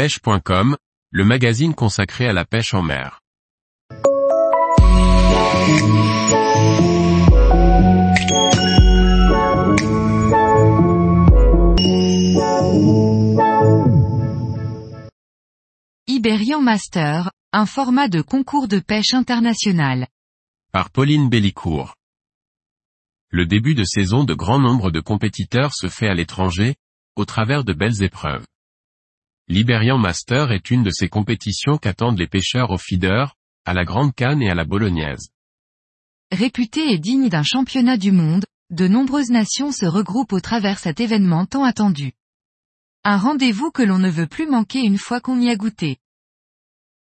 pêche.com, le magazine consacré à la pêche en mer. Iberian Master, un format de concours de pêche international. Par Pauline Bellicourt. Le début de saison de grand nombre de compétiteurs se fait à l'étranger, au travers de belles épreuves. L'Iberian Master est une de ces compétitions qu'attendent les pêcheurs au feeder, à la Grande Canne et à la Bolognaise. Réputé et digne d'un championnat du monde, de nombreuses nations se regroupent au travers cet événement tant attendu. Un rendez-vous que l'on ne veut plus manquer une fois qu'on y a goûté.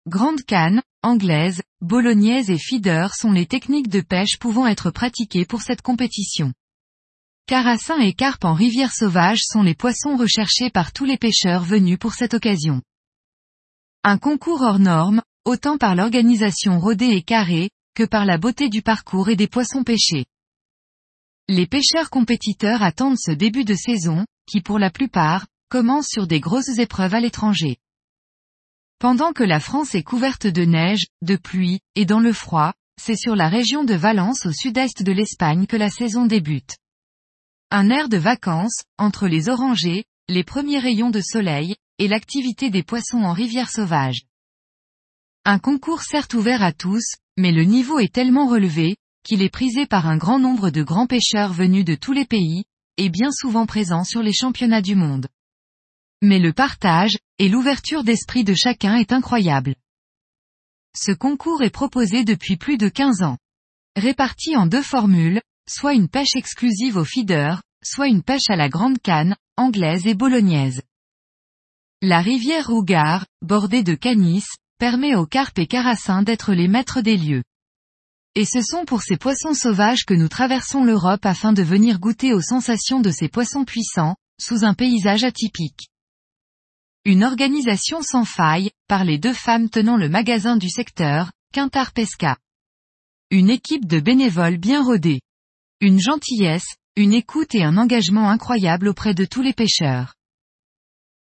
Grande canne, anglaise, bolognaise et feeder sont les techniques de pêche pouvant être pratiquées pour cette compétition. Carassins et carpes en rivière sauvage sont les poissons recherchés par tous les pêcheurs venus pour cette occasion. Un concours hors norme, autant par l'organisation rodée et carrée, que par la beauté du parcours et des poissons pêchés. Les pêcheurs compétiteurs attendent ce début de saison, qui pour la plupart, commence sur des grosses épreuves à l'étranger. Pendant que la France est couverte de neige, de pluie, et dans le froid, c'est sur la région de Valence au sud-est de l'Espagne que la saison débute. Un air de vacances, entre les orangers, les premiers rayons de soleil, et l'activité des poissons en rivière sauvage. Un concours certes ouvert à tous, mais le niveau est tellement relevé, qu'il est prisé par un grand nombre de grands pêcheurs venus de tous les pays, et bien souvent présents sur les championnats du monde. Mais le partage, et l'ouverture d'esprit de chacun est incroyable. Ce concours est proposé depuis plus de 15 ans. Réparti en deux formules, soit une pêche exclusive au feeder, soit une pêche à la grande canne, anglaise et bolognaise. La rivière Rougar, bordée de canis, permet aux carpes et carassins d'être les maîtres des lieux. Et ce sont pour ces poissons sauvages que nous traversons l'Europe afin de venir goûter aux sensations de ces poissons puissants, sous un paysage atypique. Une organisation sans faille, par les deux femmes tenant le magasin du secteur, Quintar Pesca. Une équipe de bénévoles bien rodés. Une gentillesse, une écoute et un engagement incroyable auprès de tous les pêcheurs.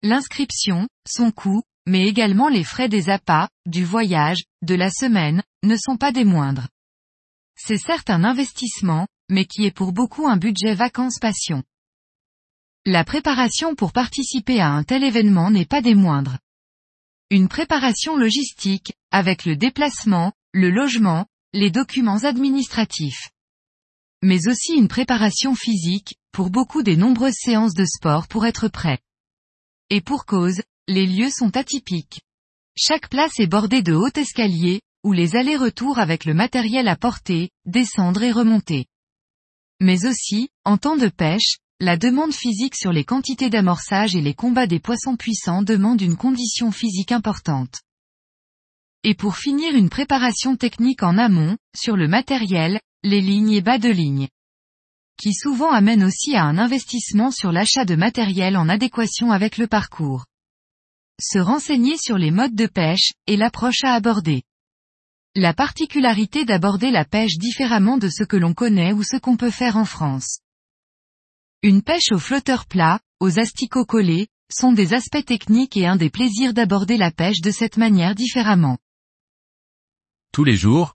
L'inscription, son coût, mais également les frais des appâts, du voyage, de la semaine, ne sont pas des moindres. C'est certes un investissement, mais qui est pour beaucoup un budget vacances-passion. La préparation pour participer à un tel événement n'est pas des moindres. Une préparation logistique, avec le déplacement, le logement, les documents administratifs. Mais aussi une préparation physique, pour beaucoup des nombreuses séances de sport pour être prêt. Et pour cause, les lieux sont atypiques. Chaque place est bordée de hauts escaliers, où les allers-retours avec le matériel à porter, descendre et remonter. Mais aussi, en temps de pêche, la demande physique sur les quantités d'amorçage et les combats des poissons puissants demandent une condition physique importante. Et pour finir une préparation technique en amont, sur le matériel, les lignes et bas de ligne. Qui souvent amène aussi à un investissement sur l'achat de matériel en adéquation avec le parcours se renseigner sur les modes de pêche, et l'approche à aborder. La particularité d'aborder la pêche différemment de ce que l'on connaît ou ce qu'on peut faire en France. Une pêche au flotteur plat, aux asticots collés, sont des aspects techniques et un des plaisirs d'aborder la pêche de cette manière différemment. Tous les jours,